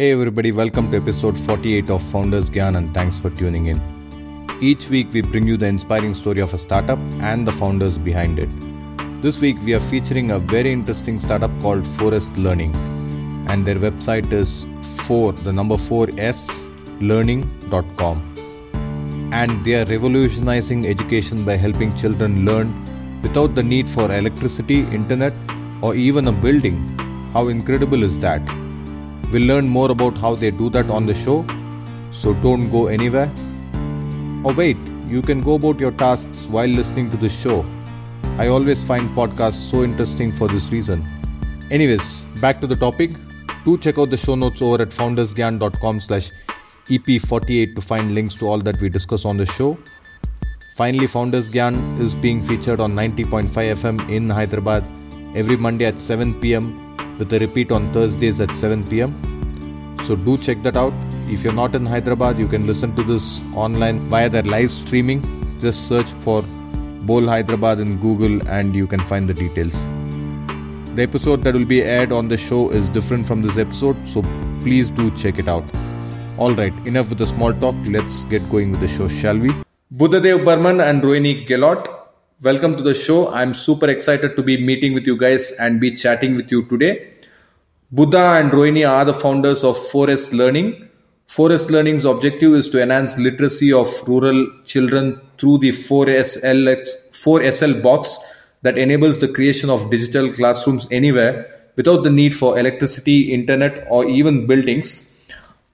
Hey everybody, welcome to episode 48 of Founders Gyan and thanks for tuning in. Each week we bring you the inspiring story of a startup and the founders behind it. This week we are featuring a very interesting startup called 4S Learning and their website is 4 the number 4s learning.com and they are revolutionizing education by helping children learn without the need for electricity, internet or even a building. How incredible is that? We'll learn more about how they do that on the show, so don't go anywhere. Or wait, you can go about your tasks while listening to the show. I always find podcasts so interesting for this reason. Anyways, back to the topic. Do check out the show notes over at foundersgyan.com slash EP48 to find links to all that we discuss on the show. Finally, Founders Gyan is being featured on 90.5 FM in Hyderabad every Monday at 7 pm with a repeat on Thursdays at 7 pm. So do check that out. If you're not in Hyderabad, you can listen to this online via their live streaming. Just search for Bol Hyderabad in Google and you can find the details. The episode that will be aired on the show is different from this episode, so please do check it out. Alright, enough with the small talk. Let's get going with the show, shall we? Buddhadev Burman and Rohini Gehlot, welcome to the show. I'm super excited to be meeting with you guys and be chatting with you today. Buddha and Rohini are the founders of 4S Learning. 4S Learning's objective is to enhance literacy of rural children through the 4SL, 4SL box that enables the creation of digital classrooms anywhere without the need for electricity, internet, or even buildings.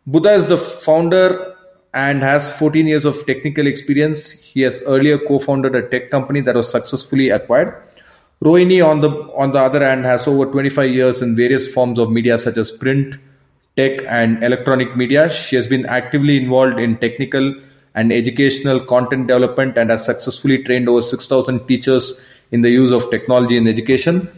Buddha is the founder and has 14 years of technical experience. He has earlier co-founded a tech company that was successfully acquired. Rohini, on the on the other hand, has over 25 years in various forms of media such as print, tech, and electronic media. She has been actively involved in technical and educational content development and has successfully trained over 6,000 teachers in the use of technology in education.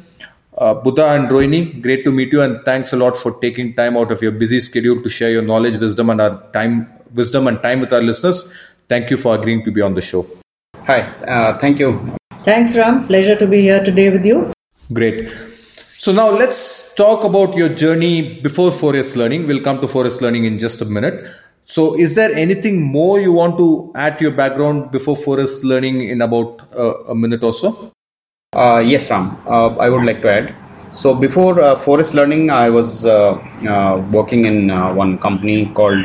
Uh, Buddha and Rohini, great to meet you, and thanks a lot for taking time out of your busy schedule to share your knowledge, wisdom, and our time, wisdom and time with our listeners. Thank you for agreeing to be on the show. Hi, uh, thank you. Thanks, Ram. Pleasure to be here today with you. Great. So now let's talk about your journey before 4S Learning. We'll come to 4S Learning in just a minute. So, is there anything more you want to add to your background before 4S Learning in about uh, a minute or so? Uh, yes, Ram. Uh, I would like to add. So, before uh, 4S Learning, I was uh, uh, working in one company called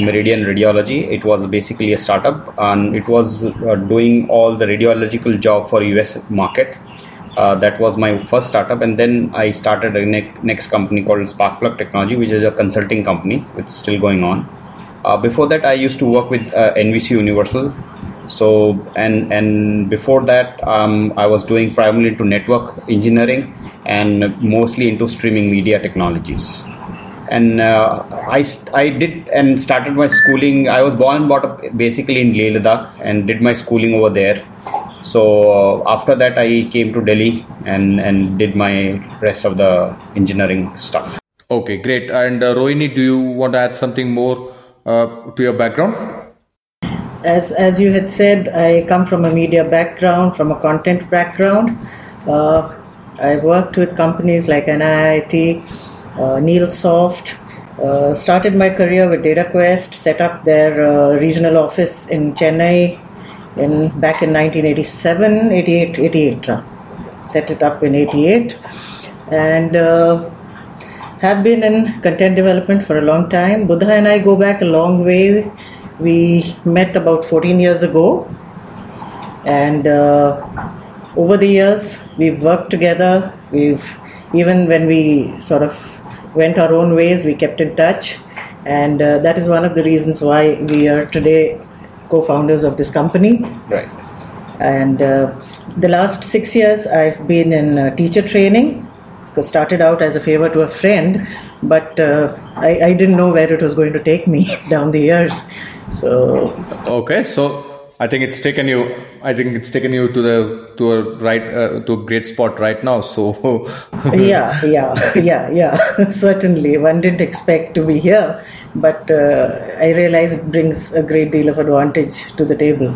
Meridian Radiology. It was basically a startup, and it was doing all the radiological job for US market. that was my first startup, and then I started a ne- next company called Sparkplug Technology, which is a consulting company. It's still going on. before that, I used to work with NBC Universal, so and and before that um, i was doing primarily into network engineering and mostly into streaming media technologies. And uh, I, I did and started my schooling i was born and brought up basically in leh ladakh and did my schooling over there. So uh, after that i came to delhi and and did my rest of the engineering stuff. Okay great. And uh, rohini do you want to add something more uh, to your background? As as you had said, I come from a media background, from a content background. Uh, I worked with companies like NIIT, uh, NeilSoft. Uh, started my career with DataQuest. Set up their uh, regional office in Chennai in back in 1987, 88, 88. Set it up in 88, and uh, have been in content development for a long time. Buddha and I go back a long way we met about 14 years ago, and uh, over the years we've worked together. We've even when we sort of went our own ways, we kept in touch, and uh, that is one of the reasons why we are today co-founders of this company. Right. And uh, the last six years, I've been in uh, teacher training. Started out as a favor to a friend, but uh, I, I didn't know where it was going to take me down the years. So okay, so I think it's taken you. I think it's taken you to the to a right uh, to a great spot right now. So yeah, yeah, yeah, yeah. Certainly, one didn't expect to be here, but uh, I realize it brings a great deal of advantage to the table.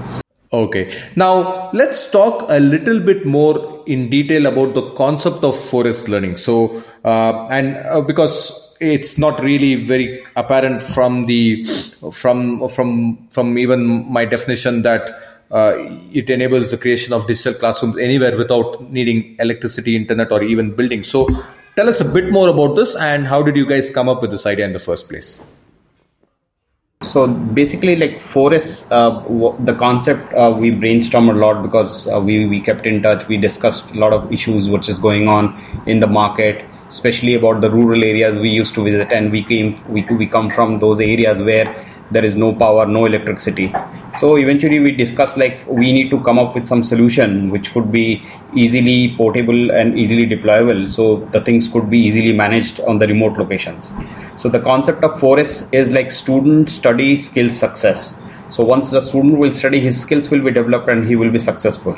Okay. Now let's talk a little bit more in detail about the concept of 4S Learning. So, uh, and uh, because it's not really very apparent from the from from from even my definition that uh, it enables the creation of digital classrooms anywhere without needing electricity, internet, or even building. So, tell us a bit more about this and how did you guys come up with this idea in the first place? So basically, like 4S, uh, w- the concept uh, we brainstormed a lot because uh, we we kept in touch. We discussed a lot of issues which is going on in the market, especially about the rural areas we used to visit, and we came we we come from those areas where there is no power, no electricity. So eventually we discussed like we need to come up with some solution which could be easily portable and easily deployable. So the things could be easily managed on the remote locations. So the concept of 4S is like student study skill success. So once the student will study, his skills will be developed and he will be successful.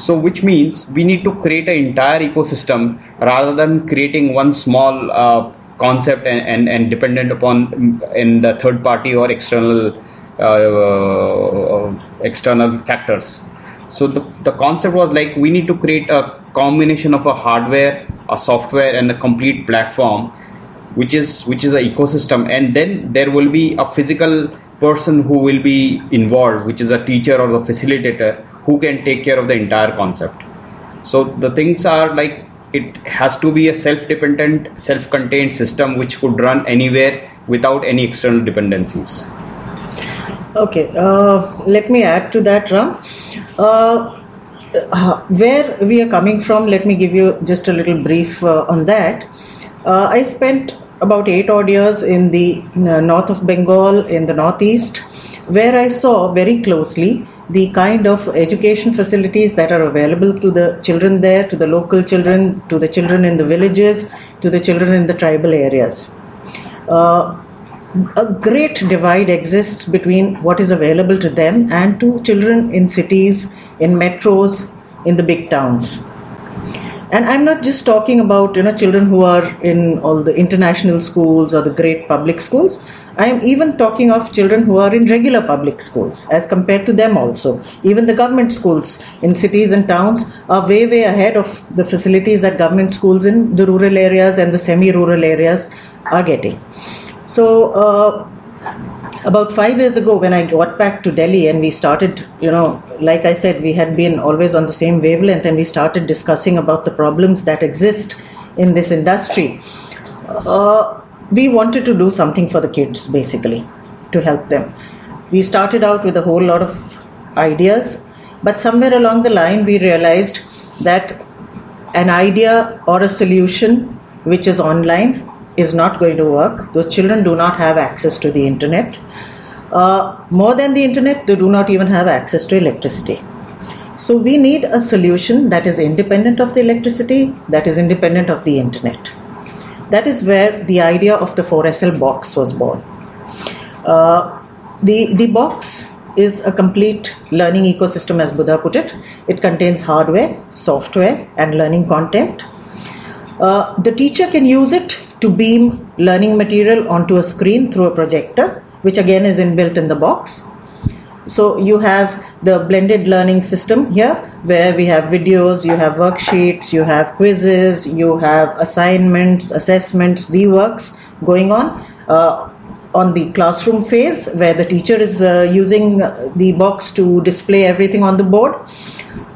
So which means we need to create an entire ecosystem rather than creating one small uh, concept and, and, and dependent upon in the third party or external uh, external factors. So the, the concept was like we need to create a combination of a hardware, a software, and a complete platform, which is which is an ecosystem, and then there will be a physical person who will be involved, which is a teacher or the facilitator who can take care of the entire concept. So the things are like it has to be a self-dependent, self-contained system which could run anywhere without any external dependencies. Okay, uh, let me add to that, Ram. Uh, uh, where we are coming from, let me give you just a little brief uh, on that. Uh, I spent about eight odd years in the uh, north of Bengal, in the northeast, where I saw very closely the kind of education facilities that are available to the children there, to the local children, to the children in the villages, to the children in the tribal areas. Uh, a great divide exists between what is available to them and to children in cities, in metros, in the big towns. And I'm not just talking about you know children who are in all the international schools or the great public schools. I am even talking of children who are in regular public schools as compared to them also. Even the government schools in cities and towns are way way ahead of the facilities that government schools in the rural areas and the semi-rural areas are getting. So uh, about five years ago, when I got back to Delhi and we started, you know, like I said, we had been always on the same wavelength, and we started discussing about the problems that exist in this industry. Uh, we wanted to do something for the kids, basically, to help them. We started out with a whole lot of ideas, but somewhere along the line, we realized that an idea or a solution which is online is not going to work. Those children do not have access to the internet. Uh, more than the internet, they do not even have access to electricity. So we need a solution that is independent of the electricity, that is independent of the internet. That is where the idea of the 4SL box was born. Uh, the, the box is a complete learning ecosystem, as Buddha put it. It contains hardware, software, and learning content. Uh, the teacher can use it to beam learning material onto a screen through a projector, which again is inbuilt in the box. So you have the blended learning system here, where we have videos, you have worksheets, you have quizzes, you have assignments, assessments, the works going on. Uh, on the classroom phase, where the teacher is uh, using the box to display everything on the board.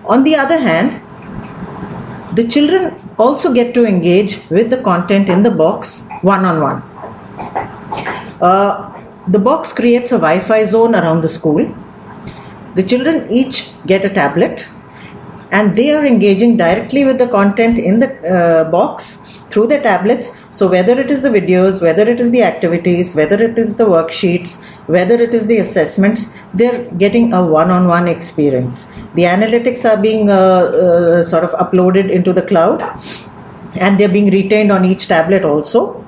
On the other hand, the children also get to engage with the content in the box one on one. The box creates a Wi Fi zone around the school. The children each get a tablet and they are engaging directly with the content in the uh, box through their tablets. So, whether it is the videos, whether it is the activities, whether it is the worksheets, whether it is the assessments, they're getting a one on one experience. The analytics are being uh, uh, sort of uploaded into the cloud and they're being retained on each tablet also.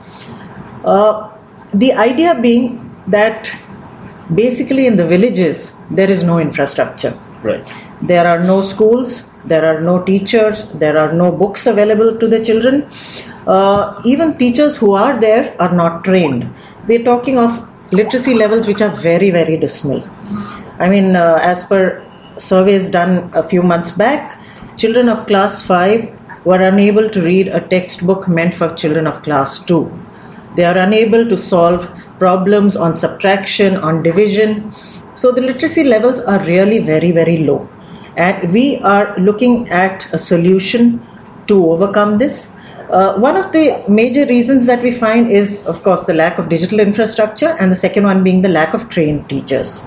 Uh, the idea being that basically in the villages there is no infrastructure. Right. There are no schools, there are no teachers, there are no books available to the children. Uh, even teachers who are there are not trained. We're talking of literacy levels which are very, very dismal. I mean, uh, as per surveys done a few months back, children of class 5 were unable to read a textbook meant for children of class 2. They are unable to solve problems on subtraction, on division. So the literacy levels are really very, very low. And we are looking at a solution to overcome this. Uh, one of the major reasons that we find is, of course, the lack of digital infrastructure, and the second one being the lack of trained teachers.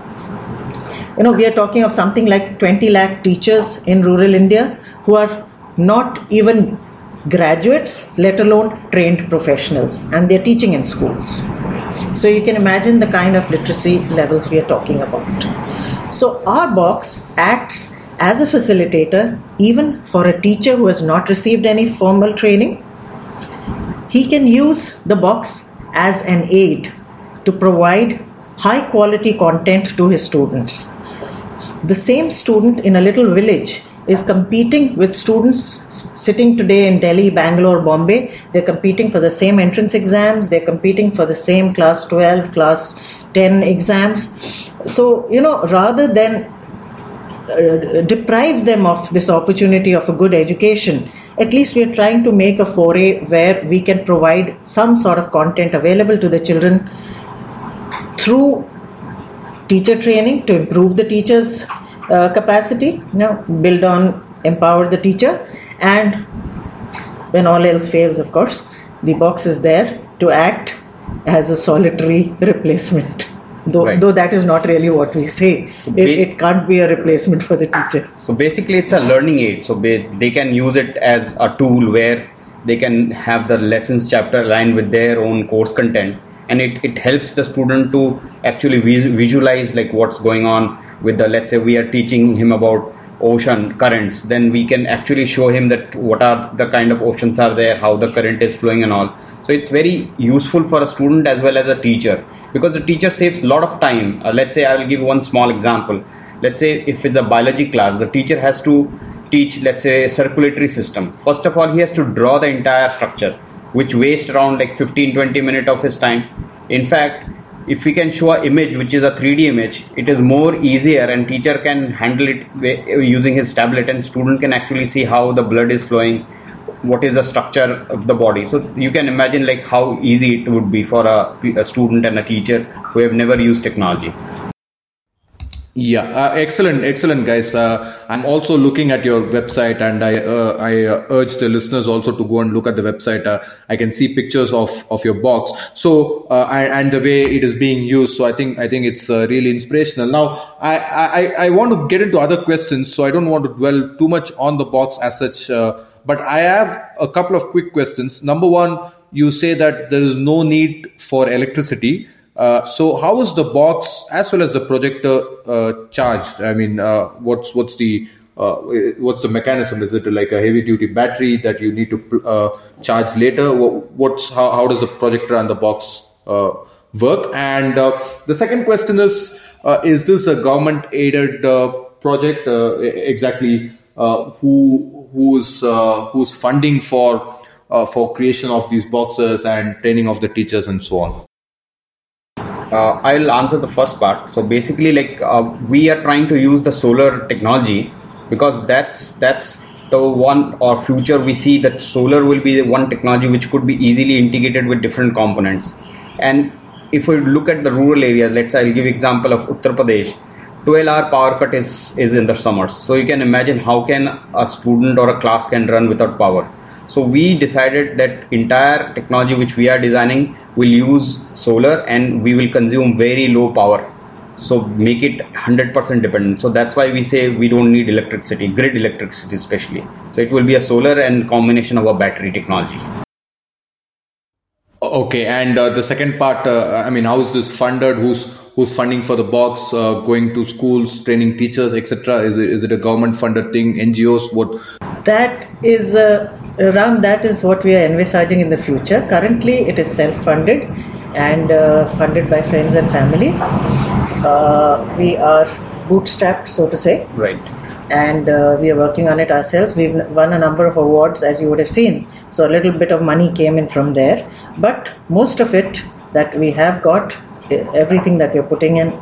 You know, we are talking of something like 20 lakh teachers in rural India who are not even graduates, let alone trained professionals, and they're teaching in schools. So you can imagine the kind of literacy levels we are talking about. So our box acts as a facilitator even for a teacher who has not received any formal training. He can use the box as an aid to provide high quality content to his students. The same student in a little village is competing with students sitting today in Delhi, Bangalore, Bombay. They're competing for the same entrance exams, they're competing for the same class 12, class 10 exams. So, you know, rather than uh, deprive them of this opportunity of a good education, at least we are trying to make a foray where we can provide some sort of content available to the children through teacher training to improve the teachers' uh, capacity, you know, build on, empower the teacher, and when all else fails, of course, the box is there to act as a solitary replacement. Though, Right. though that is not really what we say. So it, ba- it can't be a replacement for the teacher. So basically, it's a learning aid. So ba- they can use it as a tool where they can have the lessons chapter aligned with their own course content, and it, it helps the student to actually vis- visualize like what's going on with the. Let's say we are teaching him about ocean currents, then we can actually show him that what are the kind of oceans are there, how the current is flowing, and all. So it's very useful for a student as well as a teacher because the teacher saves a lot of time. Uh, let's say I will give one small example. Let's say if it's a biology class, the teacher has to teach, let's say, a circulatory system. First of all, he has to draw the entire structure, which wastes around like 15 20 minutes of his time. In fact, if we can show an image which is a 3D image, it is more easier and teacher can handle it using his tablet and student can actually see how the blood is flowing what is the structure of the body. So you can imagine like how easy it would be for a, a student and a teacher who have never used technology Yeah, uh, excellent, excellent, guys. Uh, I'm also looking at your website, and I uh, I uh, urge the listeners also to go and look at the website. Uh, I can see pictures of of your box, so uh, and the way it is being used. So I think I think it's really inspirational. Now I, I I want to get into other questions, so I don't want to dwell too much on the box as such. But I have a couple of quick questions. Number one, you say that there is no need for electricity. Uh, so how is the box as well as the projector uh, charged? I mean, uh, what's what's the uh, what's the mechanism? Is it like a heavy duty battery that you need to uh, charge later? What's how, how does the projector and the box work? And the second question is: Is this a government aided project? Exactly who who's who's funding for for creation of these boxes and training of the teachers and so on? Uh, i'll answer the first part. So basically like uh, we are trying to use the solar technology because that's that's the one or future we see that solar will be the one technology which could be easily integrated with different components. And if we look at the rural areas let's say i'll give example of uttar pradesh. 12 hour power cut is is in the summers. So you can imagine how can a student or a class can run without power so we decided that entire technology which we are designing will use solar and we will consume very low power so make it 100% dependent so that's why we say we don't need electricity grid electricity especially so it will be a solar and combination of a battery technology Okay, and uh, the second part, uh, I mean, how is this funded? Who's who's funding for the box? Uh, going to schools, training teachers, etc. Is it is it a government funded thing? NGOs? What? That is uh, around that is what we are envisaging in the future. Currently, it is self-funded and uh, funded by friends and family. Uh, we are bootstrapped, so to say, right and uh, we are working on it ourselves. We've won a number of awards, as you would have seen. So a little bit of money came in from there, but most of it that we have got, everything that we're putting in,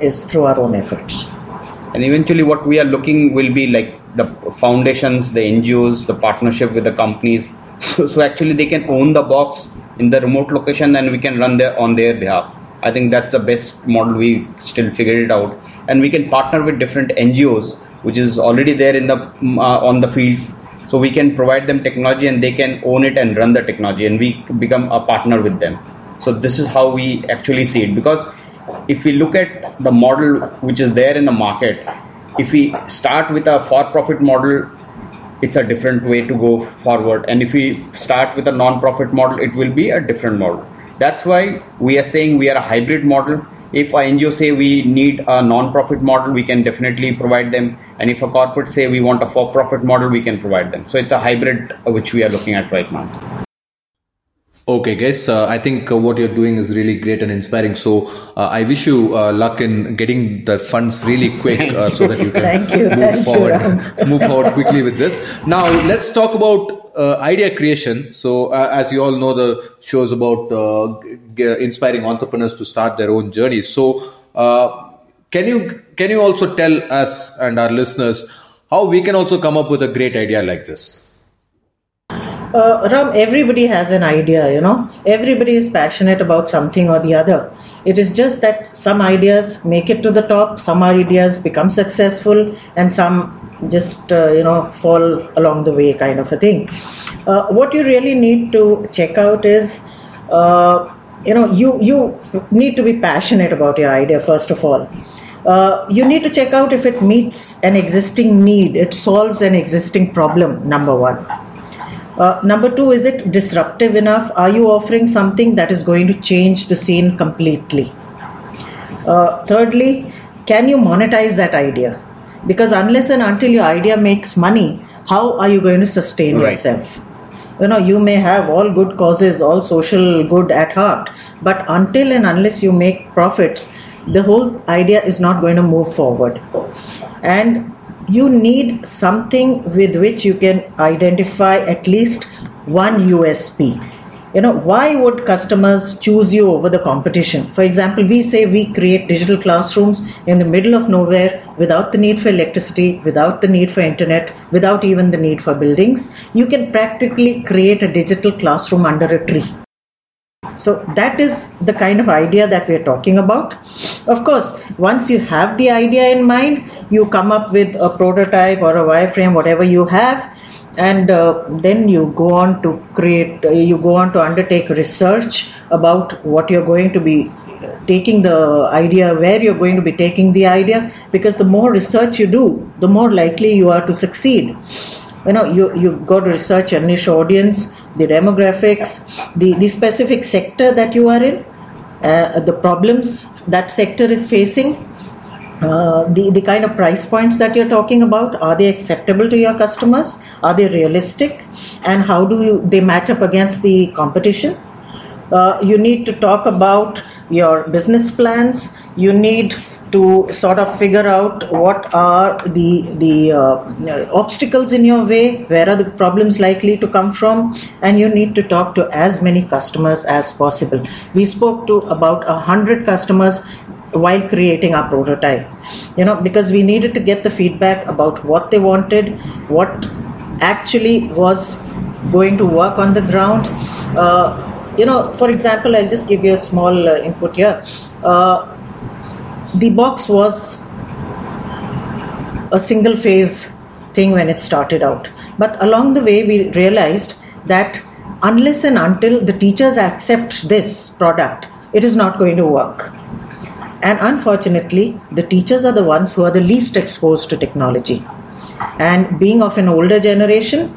is through our own efforts. and eventually what we are looking will be like the foundations the ngos the partnership with the companies. So, so actually they can own the box in the remote location and we can run there on their behalf. I think that's the best model we still figured it out. And we can partner with different ngos which is already there in the mm, uh, on the fields. So we can provide them technology and they can own it and run the technology and we become a partner with them. So this is how we actually see it. Because if we look at the model which is there in the market if we start with a for profit model it's a different way to go forward. And if we start with a non-profit model it will be a different model. That's why we are saying we are a hybrid model. If a ngo say we need a non-profit model we can definitely provide them. And if a corporate say we want a for-profit model we can provide them. So it's a hybrid which we are looking at right now Okay, guys, uh, I think uh, what you're doing is really great and inspiring. So uh, I wish you uh, luck in getting the funds really quick uh, so that you can you, move forward, move forward quickly with this. Now let's talk about uh, idea creation. So as you all know, the show is about g- inspiring entrepreneurs to start their own journey. So can you can you also tell us and our listeners how we can also come up with a great idea like this? Uh, Ram, everybody has an idea, you know. Everybody is passionate about something or the other. It is just that some ideas make it to the top, some ideas become successful, and some just, uh, you know, fall along the way, kind of a thing. Uh, what you really need to check out is, uh, you know, you, you need to be passionate about your idea, first of all. Uh, you need to check out if it meets an existing need, it solves an existing problem, number one uh, number two, is it disruptive enough? Are you offering something that is going to change the scene completely? Uh, thirdly, can you monetize that idea? Because unless and until your idea makes money, how are you going to sustain right. yourself? You know, you may have all good causes, all social good at heart, but until and unless you make profits, the whole idea is not going to move forward. And you need something with which you can identify at least one USP. You know, why would customers choose you over the competition? For example, we say we create digital classrooms in the middle of nowhere without the need for electricity, without the need for internet, without even the need for buildings. You can practically create a digital classroom under a tree. So that is the kind of idea that we're talking about. Of course, once you have the idea in mind, you come up with a prototype or a wireframe, whatever you have, and uh, then you go on to create, uh, you go on to undertake research about what you're going to be taking the idea, where you're going to be taking the idea, because the more research you do, the more likely you are to succeed. You know you you've got to research your niche audience the demographics the the specific sector that you are in uh, the problems that sector is facing uh, the the kind of price points that you're talking about are they acceptable to your customers? Are they realistic? And how do you, they match up against the competition? Uh, you need to talk about your business plans. You need to sort of figure out what are the the uh, obstacles in your way where are the problems likely to come from and you need to talk to as many customers as possible. We spoke to about a hundred customers while creating our prototype you know because we needed to get the feedback about what they wanted what actually was going to work on the ground. Uh, you know for example i'll just give you a small uh, input here. Uh, the box was a single phase thing when it started out. But along the way, we realized that unless and until the teachers accept this product, it is not going to work. And unfortunately, the teachers are the ones who are the least exposed to technology. And being of an older generation,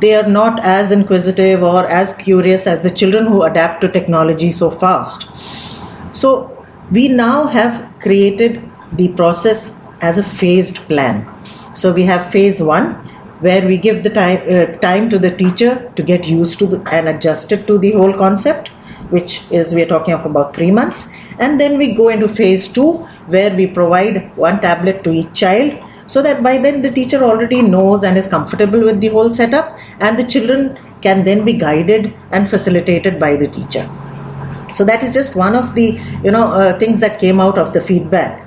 they are not as inquisitive or as curious as the children who adapt to technology so fast. So we now have created the process as a phased plan. So we have phase one, where we give the time uh, time to the teacher to get used to the, and adjusted to the whole concept, which is we are talking of about three months, and then we go into phase two, where we provide one tablet to each child, so that by then the teacher already knows and is comfortable with the whole setup, and the children can then be guided and facilitated by the teacher. So that is just one of the you know uh, things that came out of the feedback.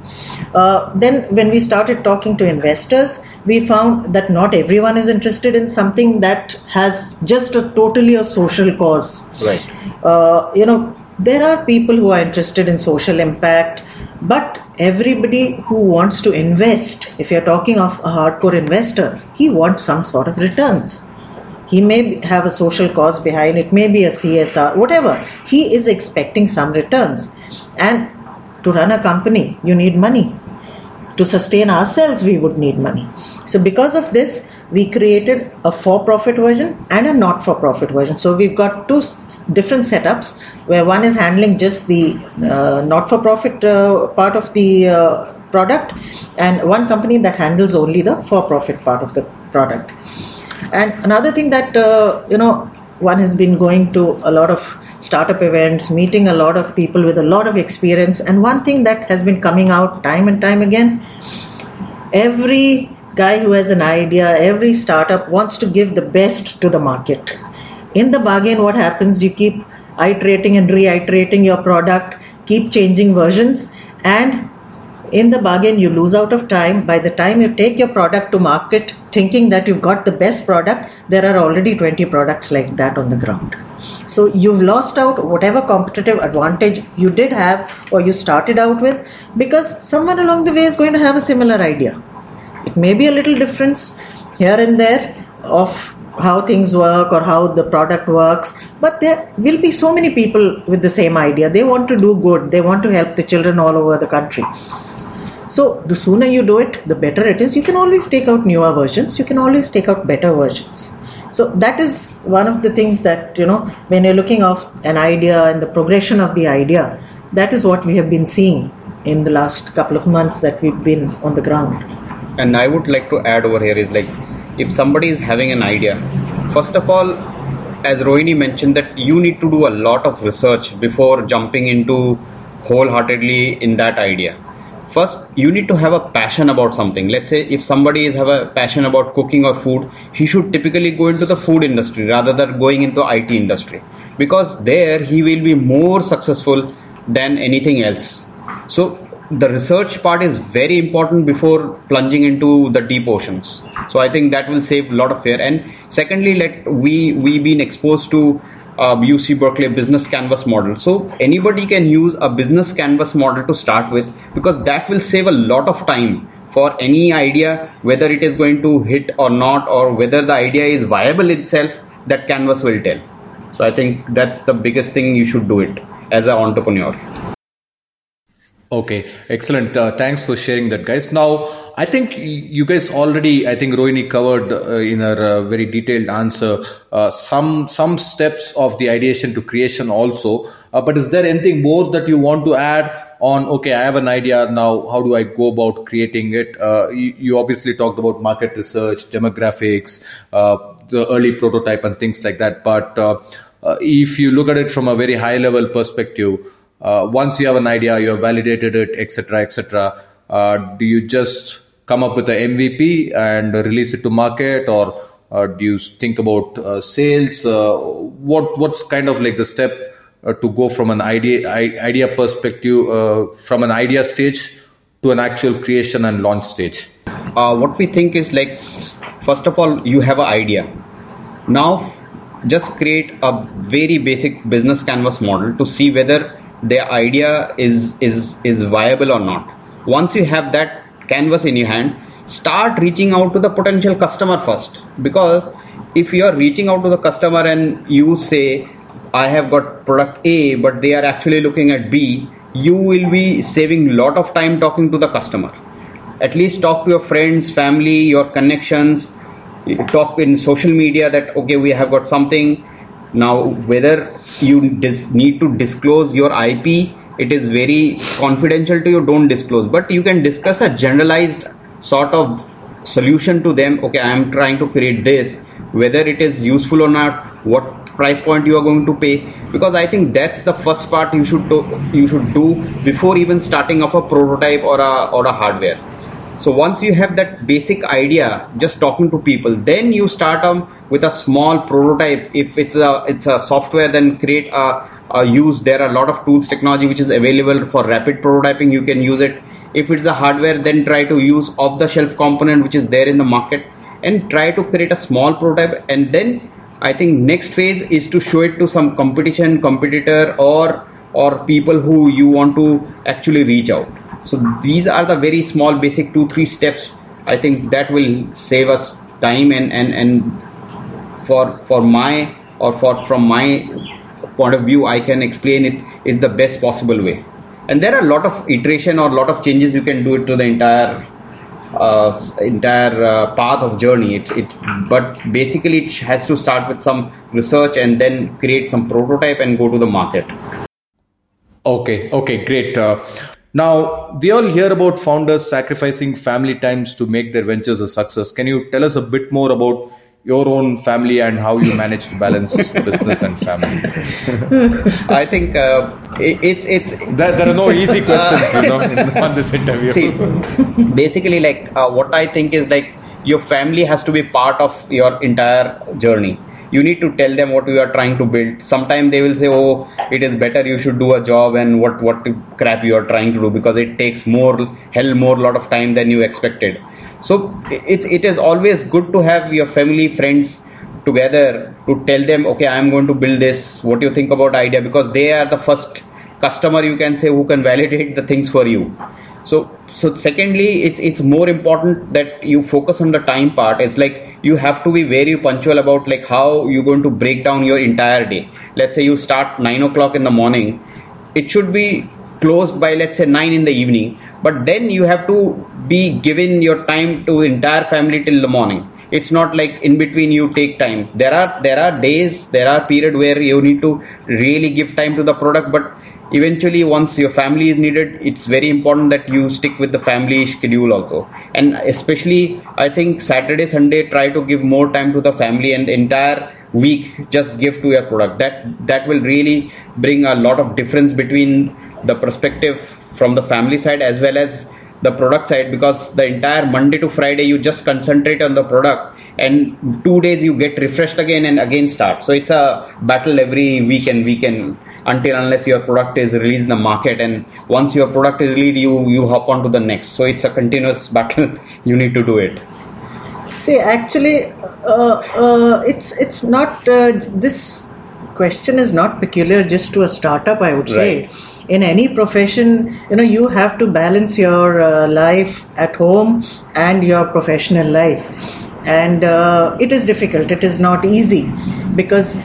Uh, then when we started talking to investors we found that not everyone is interested in something that has just a totally a social cause. Right. uh, you know there are people who are interested in social impact but everybody who wants to invest if you're talking of a hardcore investor he wants some sort of returns he may have a social cause behind it may be a csr whatever. He is expecting some returns. And to run a company you need money. To sustain ourselves we would need money. So because of this we created a for profit version and a not for profit version. So we've got two s- different setups where one is handling just the uh, not for profit uh, part of the uh, product and one company that handles only the for profit part of the product and another thing that uh, you know one has been going to a lot of startup events meeting a lot of people with a lot of experience. And one thing that has been coming out time and time again every guy who has an idea every startup wants to give the best to the market. In the bargain what happens? You keep iterating and reiterating your product keep changing versions and in the bargain you lose out of time. By the time you take your product to market thinking that you've got the best product there are already 20 products like that on the ground. So you've lost out whatever competitive advantage you did have or you started out with because someone along the way is going to have a similar idea. It may be a little difference here and there of how things work or how the product works but there will be so many people with the same idea. They want to do good. They want to help the children all over the country so the sooner you do it, the better it is. You can always take out newer versions. You can always take out better versions. So that is one of the things that you know when you're looking of an idea and the progression of the idea. That is what we have been seeing in the last couple of months that we've been on the ground. and i would like to add over here is like if somebody is having an idea first of all as rohini mentioned that you need to do a lot of research before jumping into wholeheartedly in that idea first you need to have a passion about something. Let's say if somebody is have a passion about cooking or food he should typically go into the food industry rather than going into IT industry. Because there he will be more successful than anything else. So the research part is very important before plunging into the deep oceans. So i think that will save a lot of fear and secondly like we we been exposed to Um, UC Berkeley business canvas model. So anybody can use a business canvas model to start with because that will save a lot of time for any idea whether it is going to hit or not or whether the idea is viable itself that canvas will tell. So I think that's the biggest thing you should do it as an entrepreneur. Okay, excellent. Uh, thanks for sharing that, guys. Now, I think you guys already, I think Rohini covered uh, in her uh, very detailed answer uh, some some steps of the ideation to creation also. Uh, but is there anything more that you want to add on? Okay, I have an idea now. How do I go about creating it? Uh, you, you obviously talked about market research, demographics, the early prototype, and things like that. But if you look at it from a very high level perspective uh, once you have an idea, you have validated it, etc., etc. Uh, do you just come up with an MVP and release it to market, or uh, do you think about uh, sales? Uh, what what's kind of like the step uh, to go from an idea idea perspective, from an idea stage to an actual creation and launch stage? what we think is like first of all you have an idea now just create a very basic business canvas model to see whether the idea is is is viable or not. Once you have that canvas in your hand start reaching out to the potential customer first. Because if you are reaching out to the customer and you say i have got product a but they are actually looking at b you will be saving lot of time talking to the customer. At least talk to your friends family your connections. Talk in social media that okay we have got something now whether you dis- need to disclose your ip it is very confidential to you don't disclose. But you can discuss a generalized sort of solution to them. Okay i am trying to create this. Whether it is useful or not what price point you are going to pay. Because i think that's the first part you should do you should do before even starting off a prototype or a or a hardware so once you have that basic idea just talking to people then you start um, with a small prototype. If it's a it's a software then create a, a use. There are a lot of tools technology which is available for rapid prototyping. You can use it. If it's a hardware then try to use off the shelf component which is there in the market and try to create a small prototype. And then i think next phase is to show it to some competition competitor or or people who you want to actually reach out so these are the very small basic two three steps. I think that will save us time and and and for for my or for from my point of view i can explain it is the best possible way. And there are a lot of iteration or a lot of changes you can do it to the entire uh, entire uh, path of journey. It, it but basically it has to start with some research and then create some prototype and go to the market. Okay okay great. Uh, now we all hear about founders sacrificing family times to make their ventures a success can you tell us a bit more about your own family and how you manage to balance business and family? I think uh, it, it's it's there, there, are no easy questions, you know, in, on this interview. See, basically, like uh, what I think is like your family has to be part of your entire journey. You need to tell them what you are trying to build. Sometimes they will say, "Oh, it is better you should do a job," and what what crap you are trying to do because it takes more hell more lot of time than you expected. So it's it is always good to have your family friends together to tell them okay i am going to build this. What do you think about idea? Because they are the first customer you can say who can validate the things for you so so secondly it's it's more important that you focus on the time part. It's like you have to be very punctual about like how you're going to break down your entire day. Let's say you start 9 o'clock in the morning. It should be closed by let's say 9 in the evening. But then you have to be given your time to entire family till the morning. It's not like in between you take time. There are there are days there are period where you need to really give time to the product but eventually once your family is needed it's very important that you stick with the family schedule also. And especially i think saturday sunday try to give more time to the family and entire week just give to your product. That that will really bring a lot of difference between the perspective from the family side as well as the product side because the entire Monday to Friday you just concentrate on the product and two days you get refreshed again and again start. So it's a battle every week and weekend until unless your product is released in the market and once your product is released you you hop on to the next. So it's a continuous battle. you need to do it. See, actually, uh, uh, it's it's not uh, this question is not peculiar just to a startup. I would say. Right in any profession you know you have to balance your uh, life at home and your professional life and uh, it is difficult. It is not easy because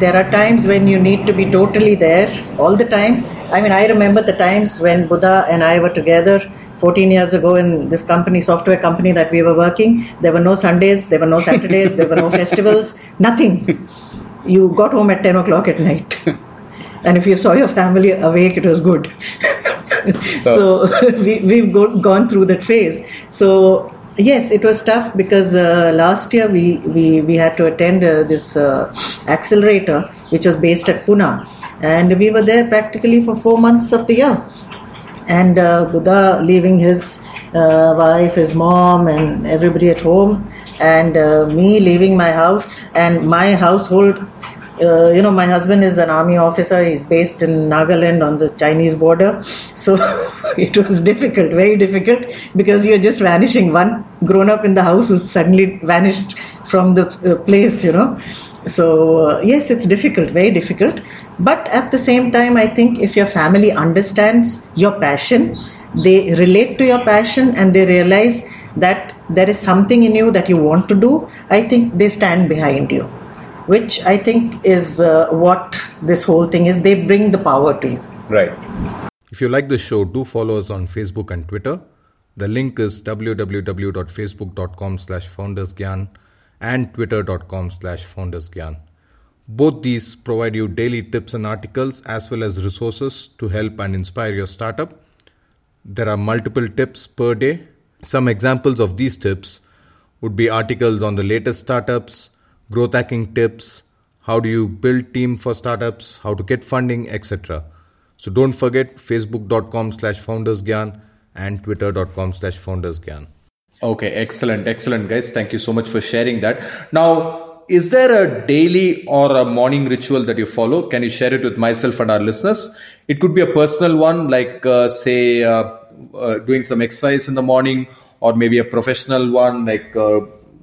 there are times when you need to be totally there all the time. I mean i remember the times when buddha and i were together 14 years ago in this company software company that we were working. There were no sundays there were no saturdays there were no festivals nothing. You got home at 10 o'clock at night. And if you saw your family awake, it was good. so, so we, we've go, gone through that phase. So yes, it was tough because uh, last year we, we, we had to attend uh, this uh, accelerator, which was based at Pune, and we were there practically for four months of the year. And uh, Buddha leaving his uh, wife, his mom, and everybody at home, and uh, me leaving my house, and my household uh, you know, my husband is an army officer. He's based in Nagaland on the Chinese border. So it was difficult, very difficult, because you're just vanishing. One grown up in the house who suddenly vanished from the uh, place, you know. So, uh, yes, it's difficult, very difficult. But at the same time, I think if your family understands your passion, they relate to your passion and they realize that there is something in you that you want to do, I think they stand behind you which I think is uh, what this whole thing is. They bring the power to you. Right. If you like the show, do follow us on Facebook and Twitter. The link is www.facebook.com slash foundersgyan and twitter.com slash foundersgyan. Both these provide you daily tips and articles as well as resources to help and inspire your startup. There are multiple tips per day. Some examples of these tips would be articles on the latest startups, growth hacking tips, how do you build team for startups, how to get funding, etc. So don't forget facebook.com slash foundersgyan and twitter.com slash foundersgyan. Okay, excellent, excellent, guys. Thank you so much for sharing that. Now, is there a daily or a morning ritual that you follow? Can you share it with myself and our listeners? It could be a personal one, like uh, say uh, uh, doing some exercise in the morning, or maybe a professional one, like uh,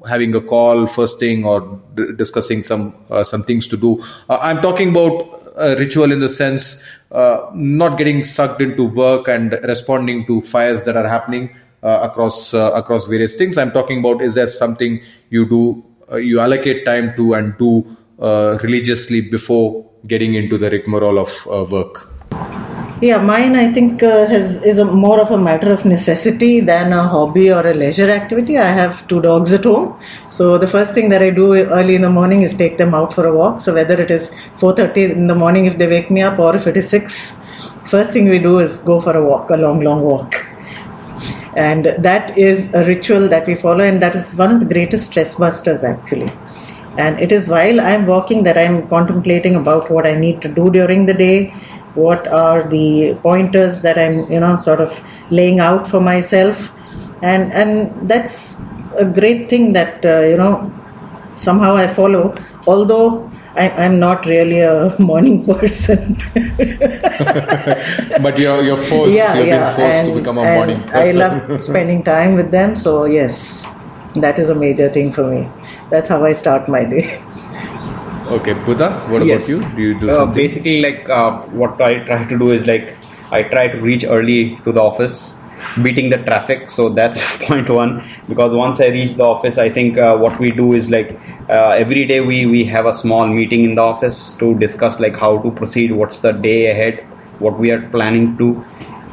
having a call first thing, or d- discussing some uh, some things to do. Uh, I'm talking about a ritual in the sense not getting sucked into work and responding to fires that are happening uh, across uh, across various things. I'm talking about is there something you do uh, you allocate time to and do religiously before getting into the rigmarole of work. Yeah, mine I think uh, has is a more of a matter of necessity than a hobby or a leisure activity. I have two dogs at home, so the first thing that I do early in the morning is take them out for a walk. So whether it is 4:30 in the morning if they wake me up or if it is six, first thing we do is go for a walk, a long, long walk and that is a ritual that we follow and that is one of the greatest stress busters actually and it is while i'm walking that i'm contemplating about what i need to do during the day what are the pointers that i'm you know sort of laying out for myself and and that's a great thing that uh, you know somehow i follow although I, am not really a morning person. but you're, you're forced, yeah, you're yeah. being forced and, to become a morning person. I love spending time with them, so yes, that is a major thing for me. That's how I start my day. Okay, Buddha, what yes. about you? Do you do uh, something? Basically, like uh, what I try to do is like I try to reach early to the office beating the traffic so that's point one because once i reach the office i think uh, what we do is like uh, every day we we have a small meeting in the office to discuss like how to proceed what's the day ahead what we are planning to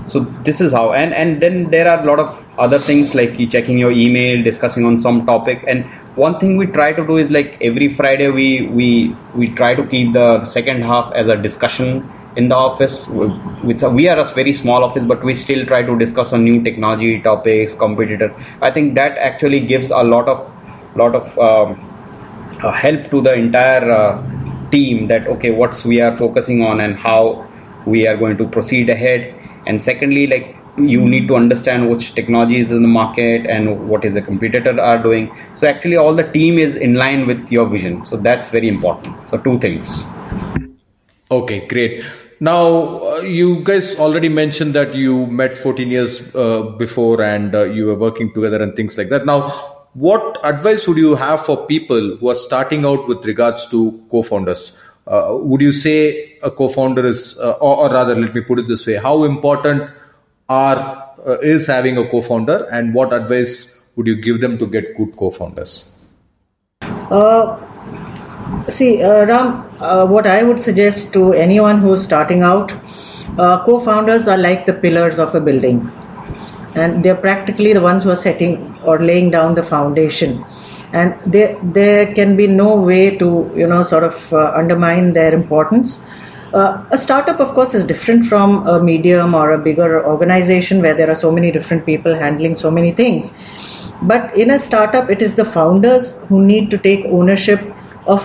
so this is how and and then there are a lot of other things like checking your email discussing on some topic and one thing we try to do is like every friday we we we try to keep the second half as a discussion in the office. We are a very small office but we still try to discuss on new technology topics competitor. I think that actually gives a lot of lot of uh, help to the entire uh, team that okay what's we are focusing on and how we are going to proceed ahead. And secondly like you need to understand which technology is in the market and what is the competitor are doing. So actually all the team is in line with your vision. So that's very important. So two things. Okay great. Now, uh, you guys already mentioned that you met 14 years uh, before and uh, you were working together and things like that. Now, what advice would you have for people who are starting out with regards to co founders? Uh, would you say a co founder is, uh, or, or, rather, let me put it this way how important are uh, is having a co founder and what advice would you give them to get good co founders? See, uh, Ram, uh, what I would suggest to anyone who's starting out, uh, co founders are like the pillars of a building. And they're practically the ones who are setting or laying down the foundation. And there, there can be no way to, you know, sort of uh, undermine their importance. Uh, a startup, of course, is different from a medium or a bigger organization where there are so many different people handling so many things. But in a startup, it is the founders who need to take ownership of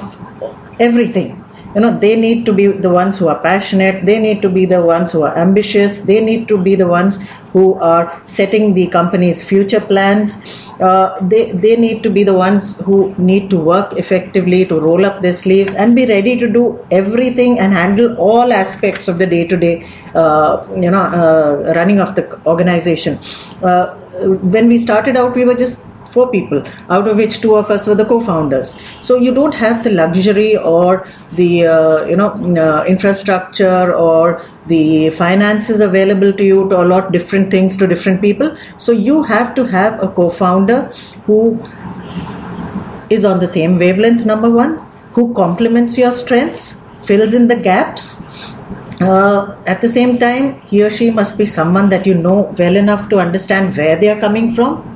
everything you know they need to be the ones who are passionate. They need to be the ones who are ambitious. They need to be the ones who are setting the company's future plans. Uh, they they need to be the ones who need to work effectively to roll up their sleeves and be ready to do everything and handle all aspects of the day to day you know uh, running of the organization. Uh, when we started out we were just four people, out of which two of us were the co-founders. So you don't have the luxury or the uh, you know uh, infrastructure or the finances available to you to allot different things to different people. So you have to have a co-founder who is on the same wavelength. Number one, who complements your strengths, fills in the gaps. Uh, at the same time, he or she must be someone that you know well enough to understand where they are coming from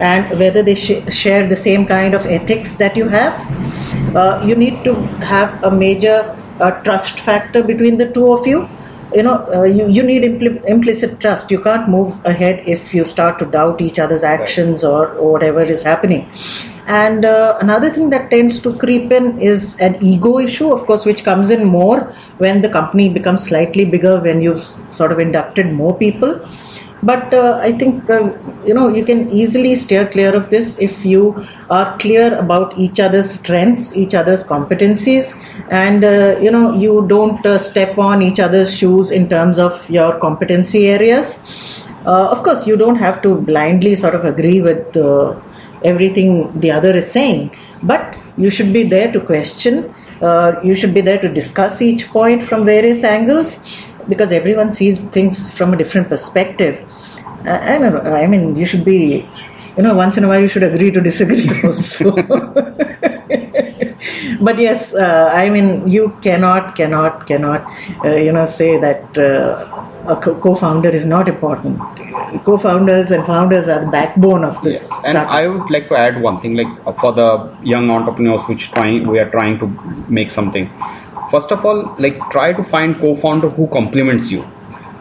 and whether they sh- share the same kind of ethics that you have. Uh, you need to have a major uh, trust factor between the two of you. You know, uh, you, you need impl- implicit trust. You can't move ahead if you start to doubt each other's actions or, or whatever is happening. And uh, another thing that tends to creep in is an ego issue, of course, which comes in more when the company becomes slightly bigger, when you've sort of inducted more people But uh, I think uh, you know you can easily steer clear of this if you are clear about each other's strengths, each other's competencies, and uh, you know you don't uh, step on each other's shoes in terms of your competency areas. Uh, of course, you don't have to blindly sort of agree with uh, everything the other is saying, but you should be there to question. You should be there to discuss each point from various angles because everyone sees things from a different perspective. Uh, I. I mean, you should be, you know, once in a while you should agree to disagree also. but yes, uh, I mean, you cannot, cannot, cannot, uh, you know, say that uh, a co- co-founder is not important. Co-founders and founders are the backbone of the Yes, and. I would like to add one thing, like for the young entrepreneurs which trying we are trying to make something. First of all, like try to find co-founder who complements you.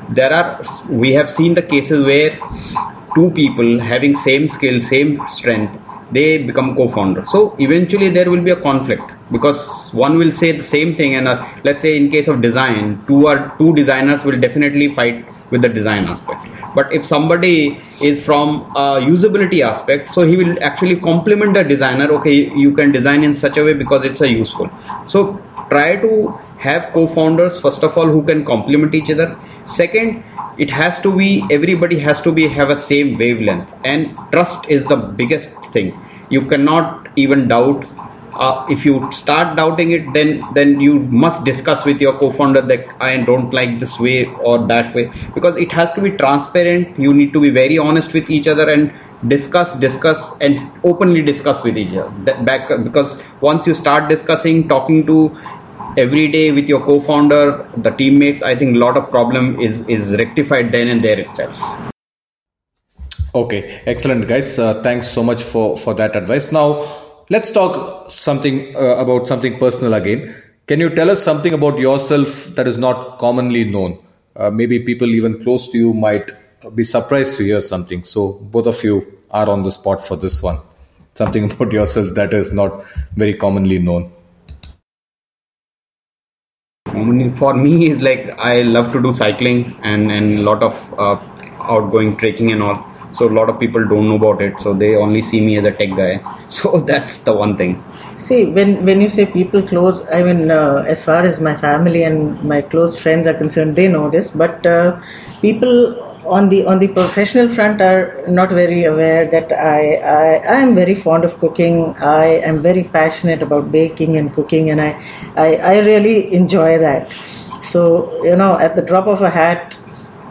There are we have seen the cases where two people having same skill, same strength, they become co-founder. So eventually there will be a conflict because one will say the same thing, and uh, let's say in case of design, two or two designers will definitely fight with the design aspect. But if somebody is from a usability aspect, so he will actually complement the designer. Okay, you can design in such a way because it's a useful. So try to have co-founders first of all who can complement each other. Second it has to be everybody has to be have a same wavelength. And trust is the biggest thing. You cannot even doubt uh, if you start doubting it then then you must discuss with your co-founder that i don't like this way or that way. Because it has to be transparent. You need to be very honest with each other and discuss discuss and openly discuss with each other back because once you start discussing talking to every day with your co-founder the teammates i think a lot of problem is is rectified then and there itself Okay, excellent, guys. Uh, thanks so much for for that advice. Now, let's talk something uh, about something personal again. Can you tell us something about yourself that is not commonly known? Uh, maybe people even close to you might be surprised to hear something. So, both of you are on the spot for this one. Something about yourself that is not very commonly known. For me is like I love to do cycling and and a lot of uh, outgoing trekking and all. So a lot of people don't know about it. So they only see me as a tech guy. So that's the one thing. See, when, when you say people close, I mean, uh, as far as my family and my close friends are concerned, they know this. But uh, people on the on the professional front are not very aware that I, I am very fond of cooking. I am very passionate about baking and cooking, and I I, I really enjoy that. So you know, at the drop of a hat,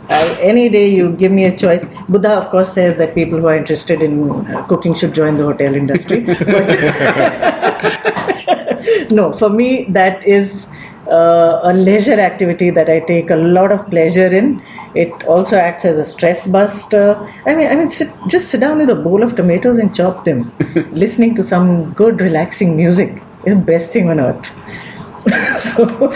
I, any day you give me a choice. Buddha, of course, says that people who are interested in uh, cooking should join the hotel industry. No, for me, that is uh, a leisure activity that I take a lot of pleasure in. It also acts as a stress buster. I mean, I mean, sit, just sit down with a bowl of tomatoes and chop them, listening to some good, relaxing music. Is the best thing on earth. so.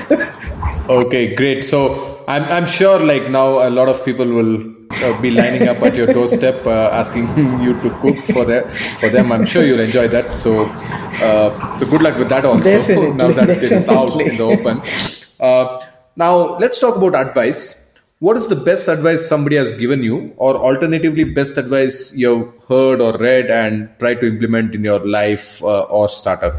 Okay, great. So I'm I'm sure like now a lot of people will uh, be lining up at your doorstep uh, asking you to cook for them. For them, I'm sure you'll enjoy that. So uh, so good luck with that also. Definitely, now that it is out in the open. Uh, now let's talk about advice. What is the best advice somebody has given you, or alternatively, best advice you've heard or read and try to implement in your life uh, or startup?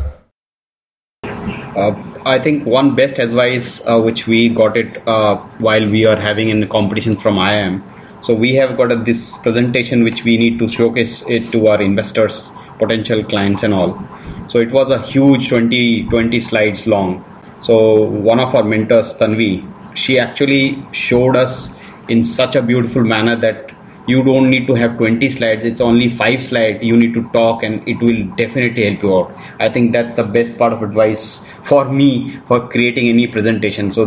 Uh, I think one best advice uh, which we got it uh, while we are having in competition from IIM. So we have got a, this presentation which we need to showcase it to our investors, potential clients, and all. So it was a huge 20 20 slides long. So one of our mentors, Tanvi, she actually showed us in such a beautiful manner that you don't need to have 20 slides it's only 5 slides you need to talk and it will definitely help you out i think that's the best part of advice for me for creating any presentation so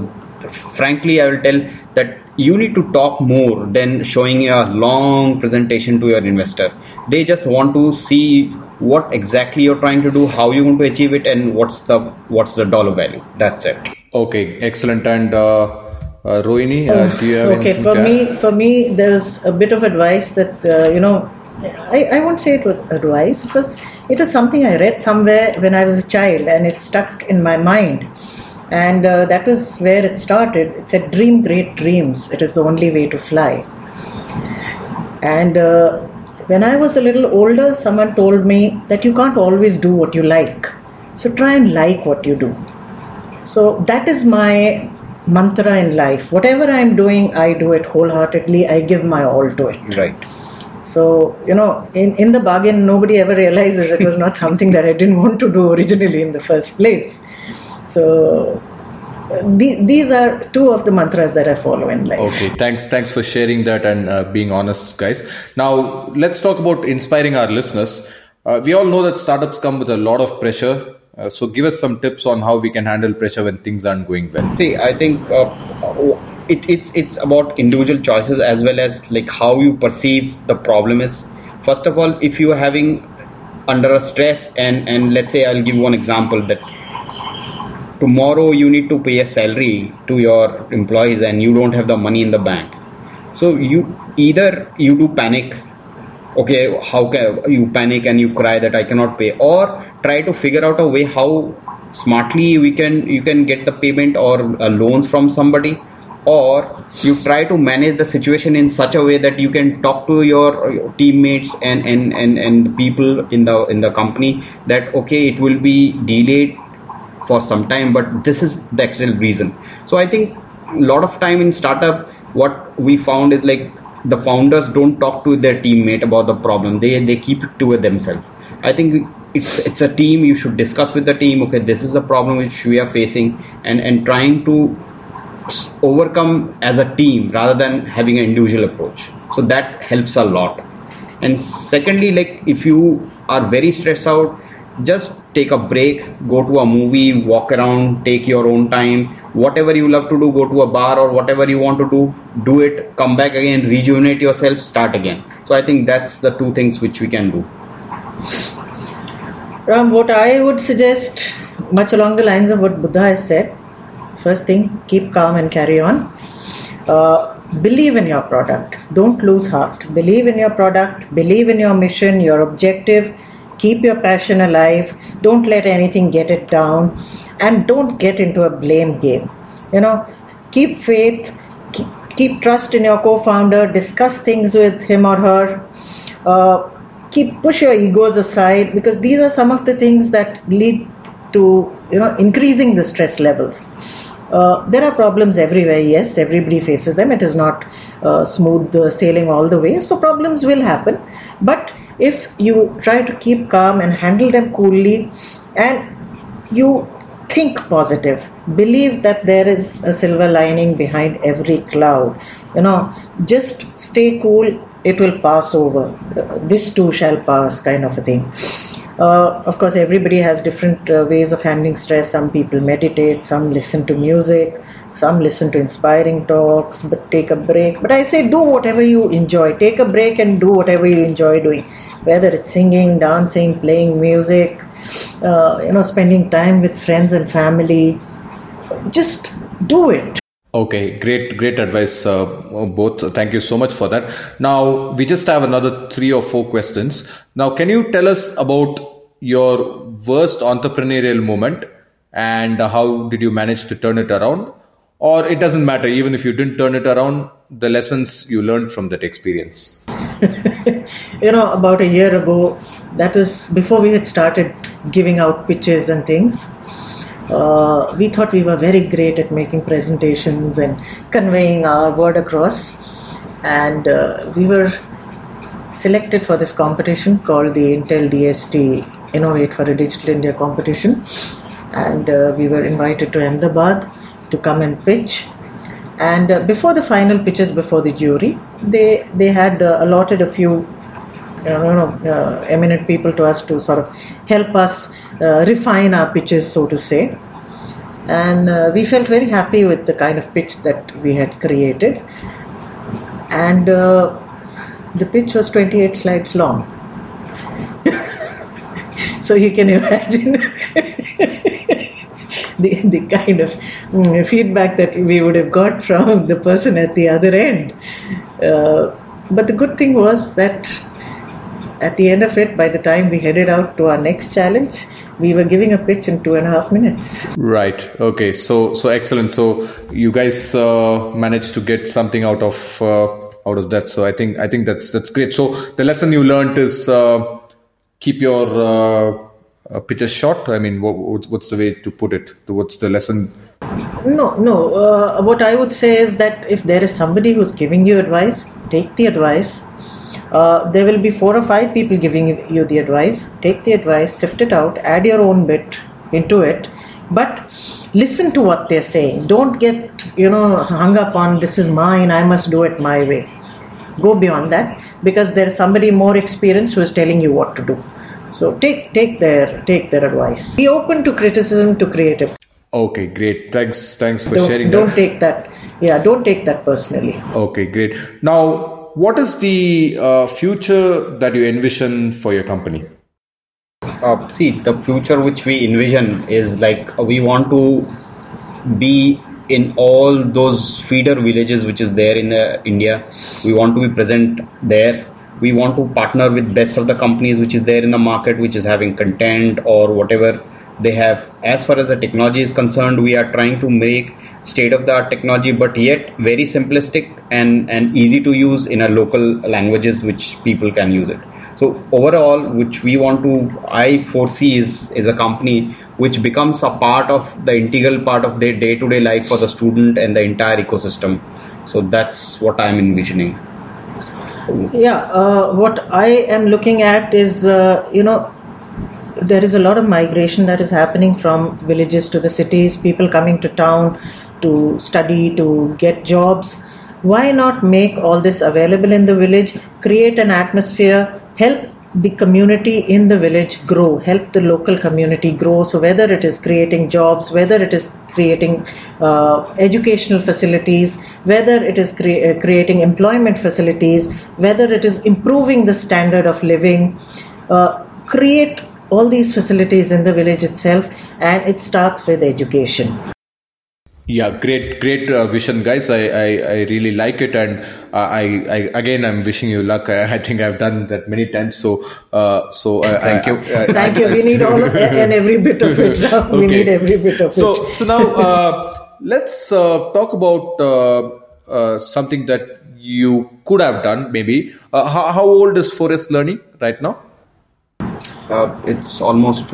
frankly i will tell that you need to talk more than showing a long presentation to your investor they just want to see what exactly you're trying to do how you're going to achieve it and what's the what's the dollar value that's it Okay, excellent. And uh, uh, Rohini, uh, do you have okay anything for to me add? for me there's a bit of advice that uh, you know I, I won't say it was advice because was it was something i read somewhere when i was a child and it stuck in my mind and uh, that was where it started it said dream great dreams it is the only way to fly And uh, when I was a little older, someone told me that you can't always do what you like. So try and like what you do. So that is my mantra in life. Whatever I'm doing, I do it wholeheartedly. I give my all to it. Right. So, you know, in, in the bargain, nobody ever realizes it was not something that I didn't want to do originally in the first place. So, the, these are two of the mantras that I follow in life. Okay, thanks. Thanks for sharing that and uh, being honest, guys. Now, let's talk about inspiring our listeners. Uh, we all know that startups come with a lot of pressure. Uh, so, give us some tips on how we can handle pressure when things aren't going well. See, I think uh, it, it's it's about individual choices as well as like how you perceive the problem is. First of all, if you are having under a stress and and let's say I'll give one example that tomorrow you need to pay a salary to your employees and you don't have the money in the bank. So you either you do panic okay how can you panic and you cry that i cannot pay or try to figure out a way how smartly we can you can get the payment or loans from somebody or you try to manage the situation in such a way that you can talk to your, your teammates and, and and and people in the in the company that okay it will be delayed for some time but this is the actual reason. So i think a lot of time in startup what we found is like the founders don't talk to their teammate about the problem. They they keep it to themselves. I think it's it's a team you should discuss with the team okay this is the problem which we are facing and and trying to overcome as a team rather than having an individual approach. So that helps a lot. And secondly like if you are very stressed out just take a break go to a movie walk around take your own time. Whatever you love to do go to a bar or whatever you want to do do it come back again rejuvenate yourself start again. So i think that's the two things which we can do. Ram what i would suggest much along the lines of what buddha has said first thing keep calm and carry on. Uh, believe in your product. Don't lose heart. Believe in your product. Believe in your mission your objective keep your passion alive. Don't let anything get it down. And don't get into a blame game. You know keep faith. Keep, keep trust in your co-founder. Discuss things with him or her. Uh, keep push your egos aside because these are some of the things that lead to you know increasing the stress levels. Uh, there are problems everywhere. Yes everybody faces them. It is not uh, smooth sailing all the way. So problems will happen. But if you try to keep calm and handle them coolly and you think positive believe that there is a silver lining behind every cloud. You know just stay cool it will pass over. This too shall pass kind of a thing. Uh, of course everybody has different uh, ways of handling stress. Some people meditate some listen to music some listen to inspiring talks but take a break but i say do whatever you enjoy take a break and do whatever you enjoy doing whether it's singing, dancing, playing music, uh, you know, spending time with friends and family. Just do it. Okay, great, great advice, uh, both. Thank you so much for that. Now, we just have another three or four questions. Now, can you tell us about your worst entrepreneurial moment and how did you manage to turn it around? Or it doesn't matter, even if you didn't turn it around, the lessons you learned from that experience? you know, about a year ago, that was before we had started giving out pitches and things. Uh, we thought we were very great at making presentations and conveying our word across. And uh, we were selected for this competition called the Intel DST Innovate for a Digital India competition. And uh, we were invited to Ahmedabad to come and pitch. And uh, before the final pitches before the jury they they had uh, allotted a few you know, uh, eminent people to us to sort of help us uh, refine our pitches so to say. And uh, we felt very happy with the kind of pitch that we had created. And uh, the pitch was 28 slides long. So you can imagine the, the kind of mm, feedback that we would have got from the person at the other end. Uh, but the good thing was that at the end of it, by the time we headed out to our next challenge, we were giving a pitch in two and a half minutes. Right. Okay. So so excellent. So you guys uh, managed to get something out of uh, out of that. So I think I think that's that's great. So the lesson you learned is uh, keep your uh, uh, pitches short. I mean, what, what's the way to put it? What's the lesson? No, no. Uh, what I would say is that if there is somebody who's giving you advice, take the advice. Uh, there will be four or five people giving you the advice. Take the advice, sift it out, add your own bit into it, but listen to what they're saying. Don't get you know hung up on this is mine. I must do it my way. Go beyond that because there is somebody more experienced who is telling you what to do. So take take their take their advice. Be open to criticism to creative. Okay, great. Thanks, thanks for don't, sharing. Don't that. take that. Yeah, don't take that personally. Okay, great. Now, what is the uh, future that you envision for your company? Uh, see, the future which we envision is like uh, we want to be in all those feeder villages which is there in uh, India. We want to be present there. We want to partner with best of the companies which is there in the market, which is having content or whatever they have. As far as the technology is concerned, we are trying to make state of the art technology, but yet very simplistic and and easy to use in a local languages which people can use it. So overall, which we want to, I foresee is is a company which becomes a part of the integral part of their day to day life for the student and the entire ecosystem. So that's what I'm envisioning. Yeah, uh, what I am looking at is, uh, you know, there is a lot of migration that is happening from villages to the cities, people coming to town to study, to get jobs. Why not make all this available in the village, create an atmosphere, help the community in the village grow, help the local community grow. So, whether it is creating jobs, whether it is creating uh, educational facilities, whether it is cre- uh, creating employment facilities, whether it is improving the standard of living, uh, create all these facilities in the village itself, and it starts with education. Yeah, great, great uh, vision, guys. I, I, I really like it, and uh, I, I again, I'm wishing you luck. I, I think I've done that many times. So, uh, so I, Thank you. I, I, Thank you. We need all of, and every bit of it. We Okay. need every bit of so, it. so now uh, let's uh, talk about uh, uh, something that you could have done. Maybe uh, how, how old is 4S Learning right now? Uh, it's almost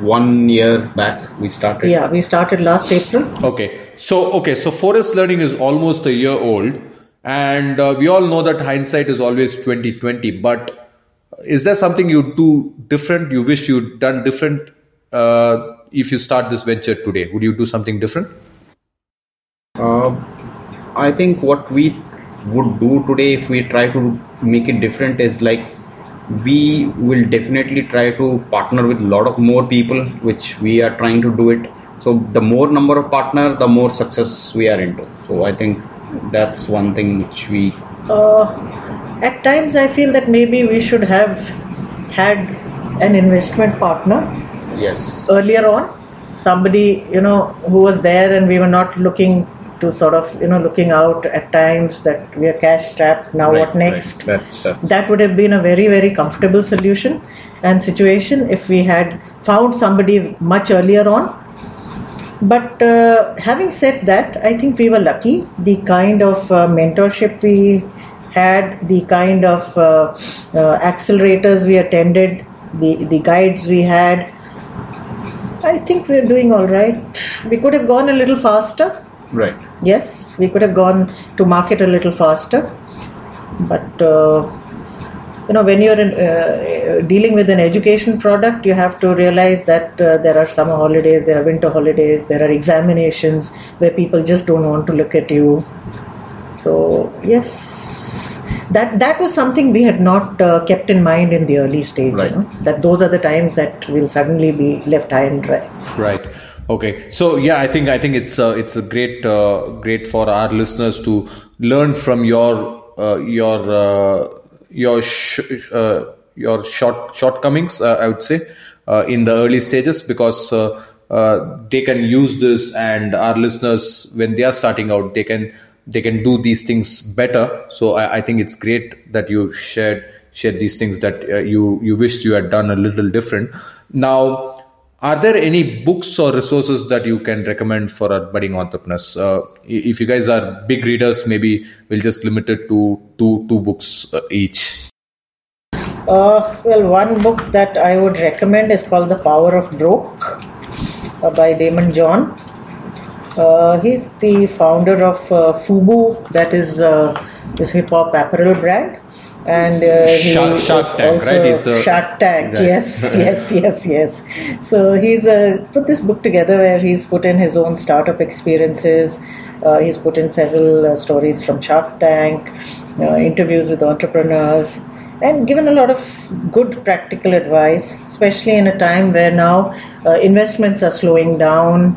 one year back we started. Yeah, we started last April. Okay, so okay, so 4S Learning is almost a year old, and uh, we all know that hindsight is always twenty twenty. But is there something you do different? You wish you'd done different uh, if you start this venture today? Would you do something different? Uh, I think what we would do today if we try to make it different is like we will definitely try to partner with a lot of more people which we are trying to do it. So the more number of partner the more success we are into. So i think that's one thing which we Uh, at times, I feel that maybe we should have had an investment partner. Yes. Earlier on. Somebody, you know, who was there, and we were not looking to sort of, you know, looking out at times that we are cash strapped. Now, Right, what right. next? that's that's That would have been a very, very comfortable solution and situation if we had found somebody much earlier on. But uh, having said that, I think we were lucky. The kind of uh, mentorship we had, the kind of uh, uh, accelerators we attended, the, the guides we had, I think we're doing all right. We could have gone a little faster. right Yes, we could have gone to market a little faster, but uh, you know, when you're in, uh, dealing with an education product, you have to realize that uh, there are summer holidays, there are winter holidays, there are examinations where people just don't want to look at you. So yes, that that was something we had not uh, kept in mind in the early stage. Right. You know? That those are the times that will suddenly be left high and dry. Right. Okay. So yeah, I think I think it's uh, it's a great uh, great for our listeners to learn from your uh, your uh, your sh- uh, your short shortcomings. Uh, I would say uh, in the early stages because. Uh, uh, they can use this and our listeners when they are starting out they can they can do these things better so i, I think it's great that you shared shared these things that uh, you you wished you had done a little different now are there any books or resources that you can recommend for our budding entrepreneurs? Uh, if you guys are big readers, maybe we'll just limit it to two two books uh, each. Uh, well, one book that I would recommend is called The Power of Broke uh, by Daymond John. Uh, he's the founder of uh, Fubu, that is this hip hop apparel brand. And uh, he Shark- Shark Tank, also right? He's the- Shark Tank, Right. yes, yes, yes, yes. So he's uh, put this book together where he's put in his own startup experiences. Uh, he's put in several uh, stories from Shark Tank, uh, interviews with entrepreneurs, and given a lot of good practical advice, especially in a time where now uh, investments are slowing down.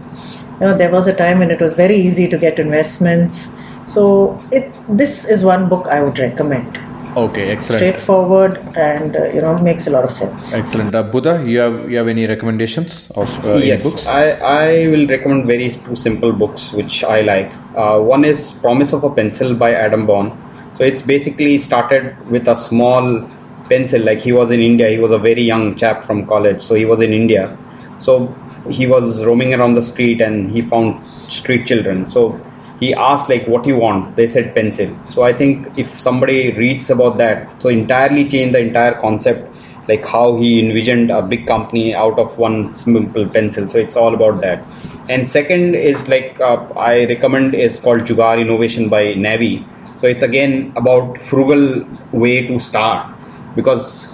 You know, there was a time when it was very easy to get investments. So it this is one book I would recommend. Okay, excellent. Straightforward and uh, you know makes a lot of sense. Excellent. Uh, Buddha, you have you have any recommendations of uh, yes, any books? I, I will recommend very two simple books which I like. Uh, one is Promise of a Pencil by Adam Braun. So it's basically started with a small pencil. Like he was in India, he was a very young chap from college, so he was in India. So he was roaming around the street and he found street children. So he asked like, "What you want?" They said pencil. So I think if somebody reads about that, so entirely change the entire concept like how he envisioned a big company out of one simple pencil so it's all about that and second is like uh, i recommend is called Jugaad innovation by navi so it's again about frugal way to start because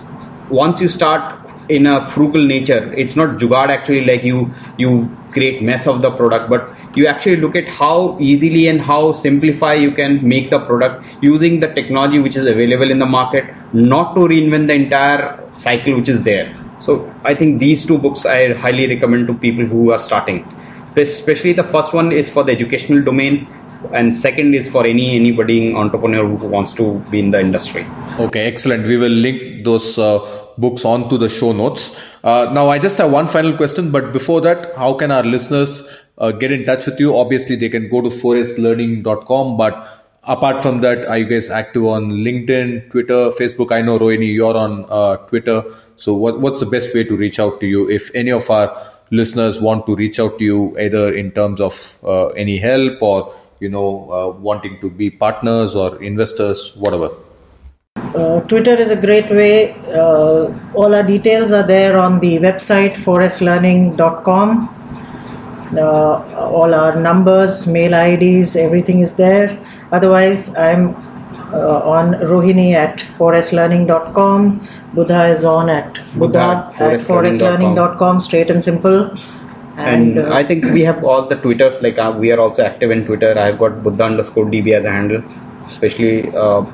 once you start in a frugal nature it's not jugaad actually like you you create mess of the product but you actually look at how easily and how simplify you can make the product using the technology which is available in the market not to reinvent the entire cycle which is there so i think these two books i highly recommend to people who are starting especially the first one is for the educational domain and second is for any anybody entrepreneur who wants to be in the industry Okay, excellent. We will link those uh, books onto the show notes. Uh, now, I just have one final question, but before that, how can our listeners uh, get in touch with you? Obviously, they can go to 4slearning.com, but apart from that, are you guys active on LinkedIn, Twitter, Facebook? I know, Rohini, you're on uh, Twitter. So, what, what's the best way to reach out to you if any of our listeners want to reach out to you, either in terms of uh, any help or you know, uh, wanting to be partners or investors, whatever? Uh, Twitter is a great way. Uh, all our details are there on the website 4slearning.com. Uh, all our numbers, mail IDs, everything is there. Otherwise, I'm uh, on Rohini at 4slearning.com. Buddha is on at Buddha, Buddha at 4slearning.com, straight and simple. and, uh, I think we have all the twitters like uh, we are also active in Twitter. I've got Buddha underscore DB as a handle, especially uh,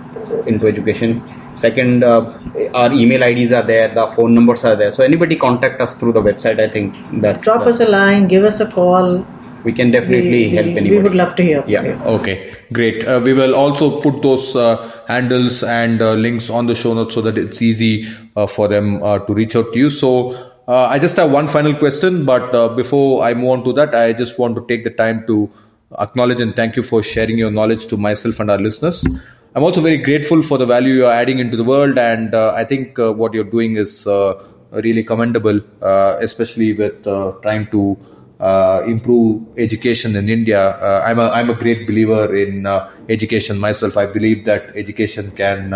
into education. Second, uh, our email IDs are there, the phone numbers are there. So anybody contact us through the website. I think that's drop the- us a line, give us a call. we can definitely we, help we, anybody. we would love to hear from Yeah. you. Okay, great. Uh, we will also put those uh, handles and uh, links on the show notes so that it's easy uh, for them uh, to reach out to you. So, uh, I just have one final question, but uh, before I move on to that, I just want to take the time to acknowledge and thank you for sharing your knowledge to myself and our listeners. I'm also very grateful for the value you're adding into the world, and uh, I think uh, what you're doing is uh, really commendable, uh, especially with uh, trying to uh, improve education in India. I'm a I'm a great believer in education myself. I believe that education can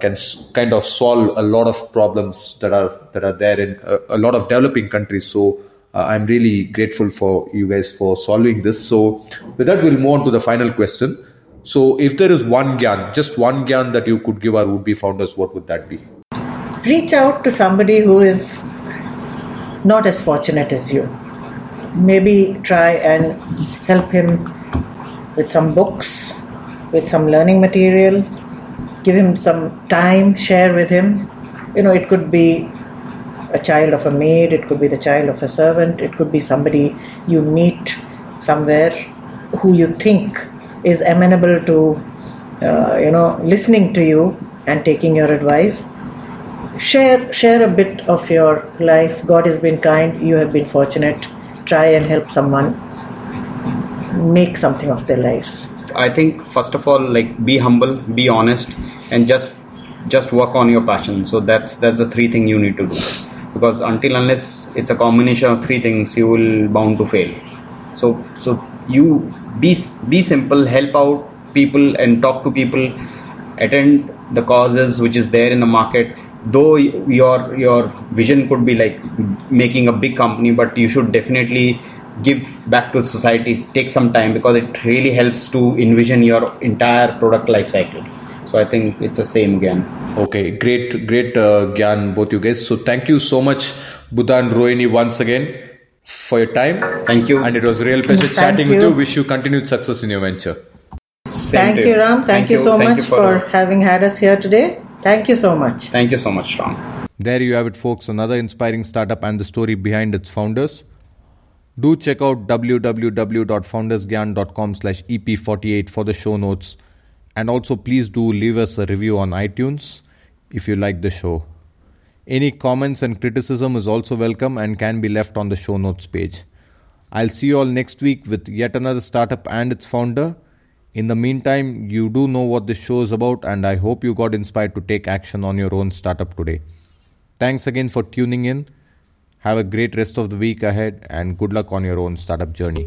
can kind of solve a lot of problems that are that are there in a, a lot of developing countries. So. I'm really grateful for you guys for solving this. So, with that, we'll move on to the final question. So, if there is one gyan, just one gyan that you could give our would-be founders, what would that be? reach out to somebody who is not as fortunate as you. Maybe try and help him with some books, with some learning material, give him some time, share with him. You know, it could be a child of a maid, it could be the child of a servant, it could be somebody you meet somewhere who you think is amenable to, uh, you know, listening to you and taking your advice. Share share a bit of your life. God has been kind. You have been fortunate. Try and help someone make something of their lives. I think first of all, like be humble, be honest, and just just work on your passion. So that's that's the three thing you need to do. because until unless it's a combination of three things you will bound to fail. So so you be be simple help out people and talk to people. Attend the causes which is there in the market. Though your your vision could be like making a big company but you should definitely give back to society. Take some time because it really helps to envision your entire product life cycle. So i think it's the same again. Okay great great uh, gyan both you guys. So thank you so much buddha and rohini once again for your time thank you and it was a real pleasure Thank chatting you. with you wish you continued success in your venture Same Thank to you, Ram. Thank, you so Thank much you for, the- having had us here today. Thank you so much. thank you so much ram There you have it, folks. Another inspiring startup and the story behind its founders. Do check out www.foundersgyan.com slash EP48 for the show notes. And also, please do leave us a review on iTunes if you like the show. Any comments and criticism is also welcome and can be left on the show notes page. I'll see you all next week with yet another startup and its founder. In the meantime, you do know what this show is about, and I hope you got inspired to take action on your own startup today. Thanks again for tuning in. Have a great rest of the week ahead, and good luck on your own startup journey.